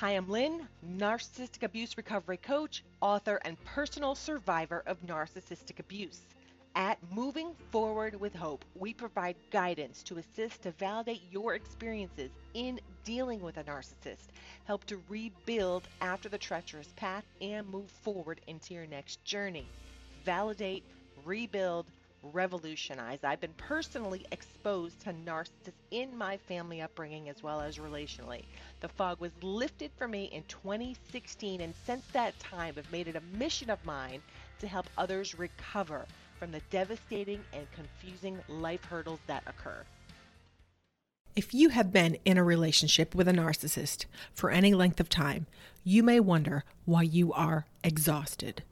Hi, I'm Lynn, narcissistic abuse recovery coach, author, and personal survivor of narcissistic abuse. At Moving Forward with Hope, we provide guidance to assist to validate your experiences in dealing with a narcissist, help to rebuild after the treacherous path, and move forward into your next journey. Validate, rebuild, revolutionize. I've been personally exposed to narcissists in my family upbringing as well as relationally. The fog was lifted for me in 2016, and since that time, I've made it a mission of mine to help others recover from the devastating and confusing life hurdles that occur. If you have been in a relationship with a narcissist for any length of time, you may wonder why you are exhausted.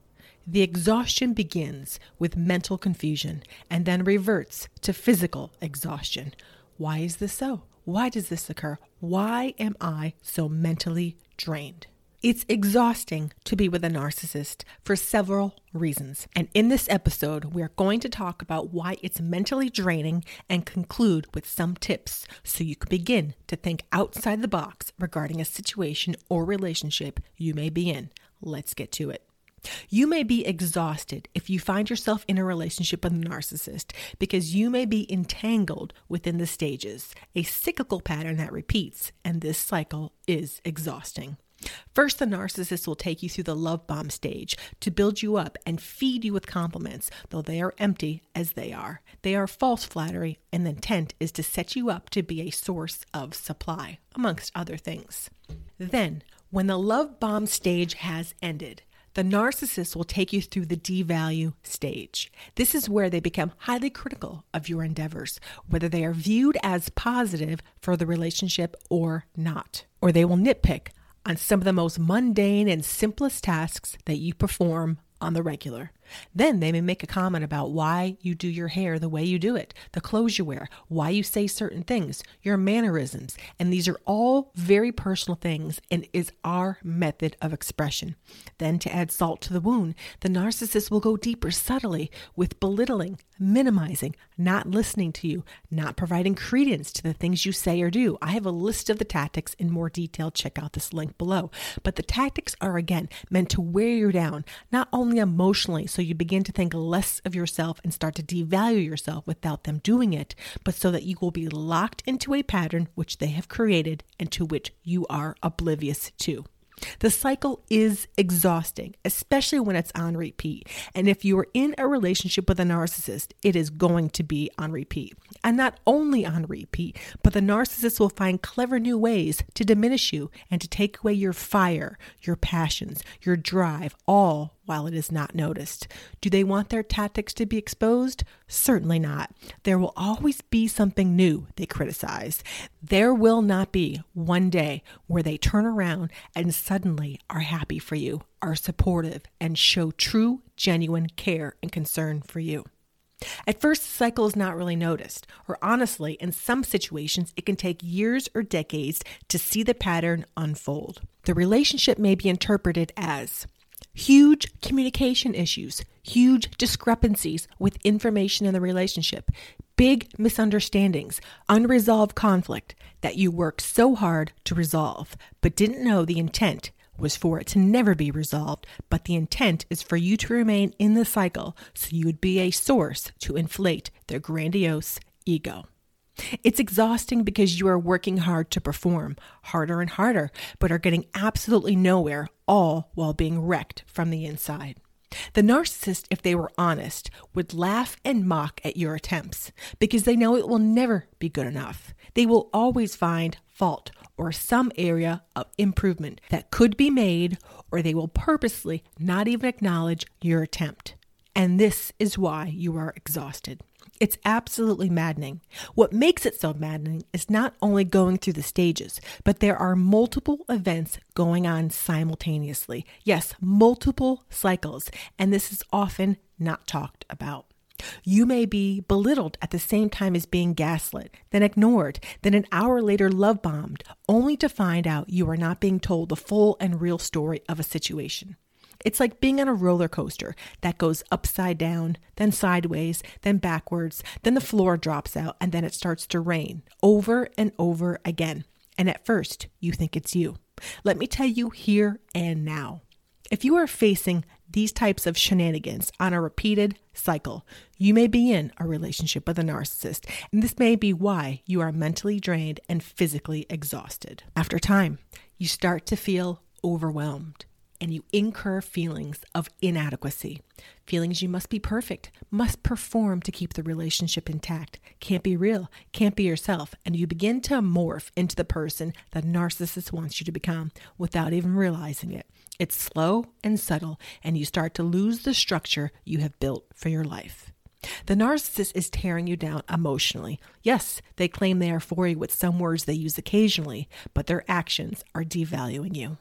The exhaustion begins with mental confusion and then reverts to physical exhaustion. Why is this so? Why does this occur? Why am I so mentally drained? It's exhausting to be with a narcissist for several reasons. And in this episode, we're going to talk about why it's mentally draining and conclude with some tips so you can begin to think outside the box regarding a situation or relationship you may be in. Let's get to it. You may be exhausted if you find yourself in a relationship with a narcissist because you may be entangled within the stages, a cyclical pattern that repeats, and this cycle is exhausting. First, the narcissist will take you through the love bomb stage to build you up and feed you with compliments, though they are empty as they are. They are false flattery, and the intent is to set you up to be a source of supply, amongst other things. Then, when the love bomb stage has ended, the narcissist will take you through the devalue stage. This is where they become highly critical of your endeavors, whether they are viewed as positive for the relationship or not. Or they will nitpick on some of the most mundane and simplest tasks that you perform on the regular. Then they may make a comment about why you do your hair the way you do it, the clothes you wear, why you say certain things, your mannerisms. And these are all very personal things and is our method of expression. Then to add salt to the wound, the narcissist will go deeper subtly with belittling, minimizing, not listening to you, not providing credence to the things you say or do. I have a list of the tactics in more detail. Check out this link below. But the tactics are again meant to wear you down, not only emotionally, so you begin to think less of yourself and start to devalue yourself without them doing it, but so that you will be locked into a pattern which they have created and to which you are oblivious to. The cycle is exhausting, especially when it's on repeat. And if you are in a relationship with a narcissist, it is going to be on repeat. And not only on repeat, but the narcissist will find clever new ways to diminish you and to take away your fire, your passions, your drive, all while it is not noticed. Do they want their tactics to be exposed? Certainly not. There will always be something new they criticize. There will not be one day where they turn around and suddenly are happy for you, are supportive, and show true, genuine care and concern for you. At first, the cycle is not really noticed, or honestly, in some situations, it can take years or decades to see the pattern unfold. The relationship may be interpreted as huge communication issues, huge discrepancies with information in the relationship, big misunderstandings, unresolved conflict that you worked so hard to resolve, but didn't know the intent was for it to never be resolved, but the intent is for you to remain in the cycle so you would be a source to inflate their grandiose ego. It's exhausting because you are working hard to perform, harder and harder, but are getting absolutely nowhere, all while being wrecked from the inside. The narcissist, if they were honest, would laugh and mock at your attempts because they know it will never be good enough. They will always find fault or some area of improvement that could be made, or they will purposely not even acknowledge your attempt. And this is why you are exhausted. It's absolutely maddening. What makes it so maddening is not only going through the stages, but there are multiple events going on simultaneously. Yes, multiple cycles, and this is often not talked about. You may be belittled at the same time as being gaslit, then ignored, then an hour later love bombed, only to find out you are not being told the full and real story of a situation. It's like being on a roller coaster that goes upside down, then sideways, then backwards, then the floor drops out, and then it starts to rain over and over again. And at first, you think it's you. Let me tell you here and now. If you are facing these types of shenanigans on a repeated cycle, you may be in a relationship with a narcissist, and this may be why you are mentally drained and physically exhausted. After time, you start to feel overwhelmed and you incur feelings of inadequacy. Feelings you must be perfect, must perform to keep the relationship intact, can't be real, can't be yourself, and you begin to morph into the person the narcissist wants you to become without even realizing it. It's slow and subtle, and you start to lose the structure you have built for your life. The narcissist is tearing you down emotionally. Yes, they claim they are for you with some words they use occasionally, but their actions are devaluing you.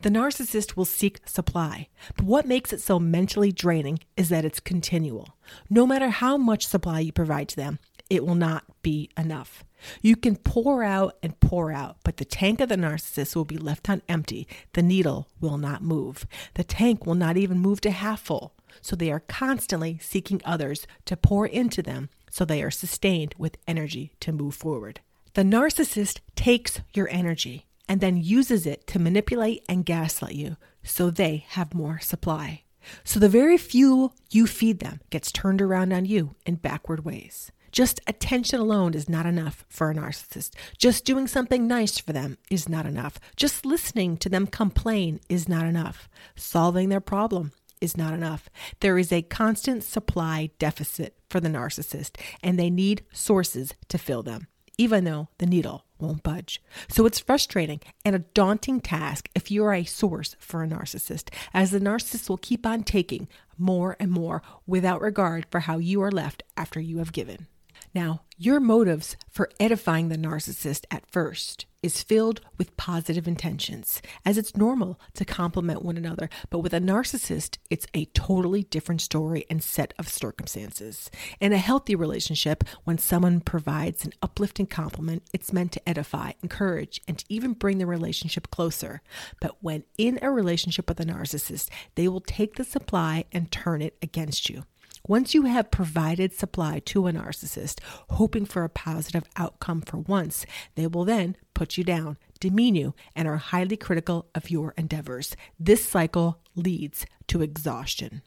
The narcissist will seek supply, but what makes it so mentally draining is that it's continual. No matter how much supply you provide to them, it will not be enough. You can pour out and pour out, but the tank of the narcissist will be left on empty. The needle will not move. The tank will not even move to half full. So they are constantly seeking others to pour into them so they are sustained with energy to move forward. The narcissist takes your energy and then uses it to manipulate and gaslight you so they have more supply. So the very fuel you feed them gets turned around on you in backward ways. Just attention alone is not enough for a narcissist. Just doing something nice for them is not enough. Just listening to them complain is not enough. Solving their problem is not enough. There is a constant supply deficit for the narcissist, and they need sources to fill them, even though the needle won't budge. So it's frustrating and a daunting task if you are a source for a narcissist, as the narcissist will keep on taking more and more without regard for how you are left after you have given. Now, your motives for edifying the narcissist at first is filled with positive intentions, as it's normal to compliment one another. But with a narcissist, it's a totally different story and set of circumstances. In a healthy relationship, when someone provides an uplifting compliment, it's meant to edify, encourage, and to even bring the relationship closer. But when in a relationship with a narcissist, they will take the supply and turn it against you. Once you have provided supply to a narcissist, hoping for a positive outcome for once, they will then put you down, demean you, and are highly critical of your endeavors. This cycle leads to exhaustion.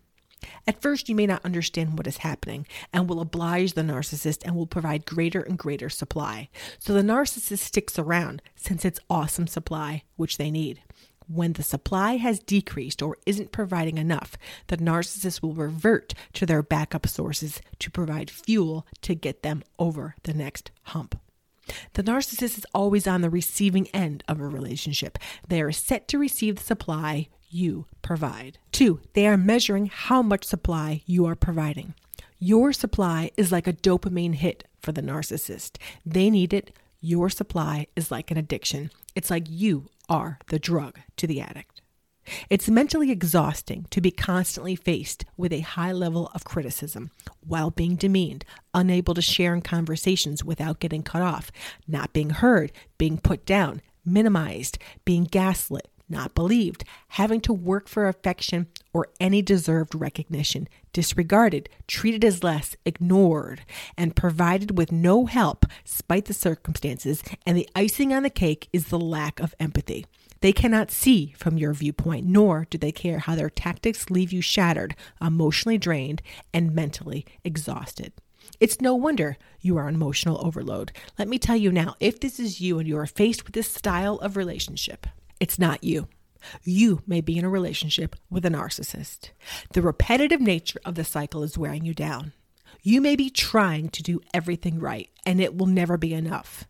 At first, you may not understand what is happening and will oblige the narcissist and will provide greater and greater supply. So the narcissist sticks around since it's awesome supply, which they need. When the supply has decreased or isn't providing enough, the narcissist will revert to their backup sources to provide fuel to get them over the next hump. The narcissist is always on the receiving end of a relationship. They are set to receive the supply you provide. Two, they are measuring how much supply you are providing. Your supply is like a dopamine hit for the narcissist. They need it. Your supply is like an addiction. It's like you are the drug to the addict. It's mentally exhausting to be constantly faced with a high level of criticism while being demeaned, unable to share in conversations without getting cut off, not being heard, being put down, minimized, being gaslit, not believed, having to work for affection or any deserved recognition, disregarded, treated as less, ignored, and provided with no help spite the circumstances, and the icing on the cake is the lack of empathy. They cannot see from your viewpoint, nor do they care how their tactics leave you shattered, emotionally drained, and mentally exhausted. It's no wonder you are on emotional overload. Let me tell you now if this is you and you are faced with this style of relationship, it's not you. You may be in a relationship with a narcissist. The repetitive nature of the cycle is wearing you down. You may be trying to do everything right, and it will never be enough.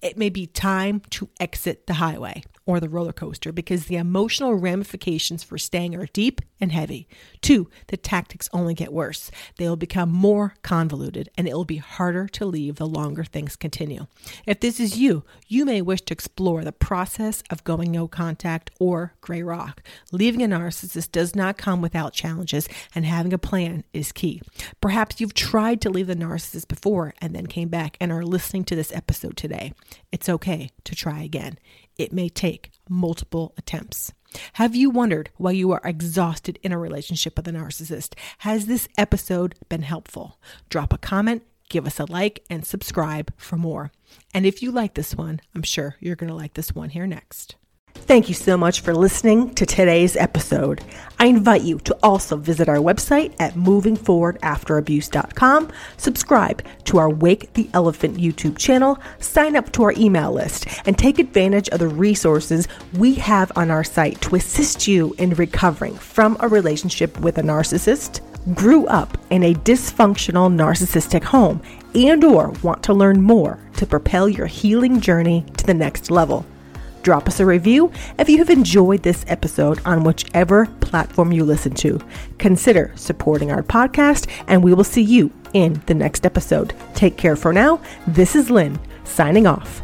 It may be time to exit the highway or the roller coaster because the emotional ramifications for staying are deep and heavy. Two, the tactics only get worse. They will become more convoluted and it will be harder to leave the longer things continue. If this is you, you may wish to explore the process of going no contact or gray rock. Leaving a narcissist does not come without challenges and having a plan is key. Perhaps you've tried to leave the narcissist before and then came back and are listening to this episode today. It's okay to try again it may take multiple attempts. Have you wondered why you are exhausted in a relationship with a narcissist? Has this episode been helpful? Drop a comment, give us a like, and subscribe for more. And if you like this one, I'm sure you're going to like this one here next. Thank you so much for listening to today's episode. I invite you to also visit our website at movingforwardafterabuse.com, subscribe to our Wake the Elephant YouTube channel, sign up to our email list, and take advantage of the resources we have on our site to assist you in recovering from a relationship with a narcissist, grew up in a dysfunctional narcissistic home, and or want to learn more to propel your healing journey to the next level drop us a review if you have enjoyed this episode on whichever platform you listen to. Consider supporting our podcast, and we will see you in the next episode. Take care for now. This is Lynn signing off.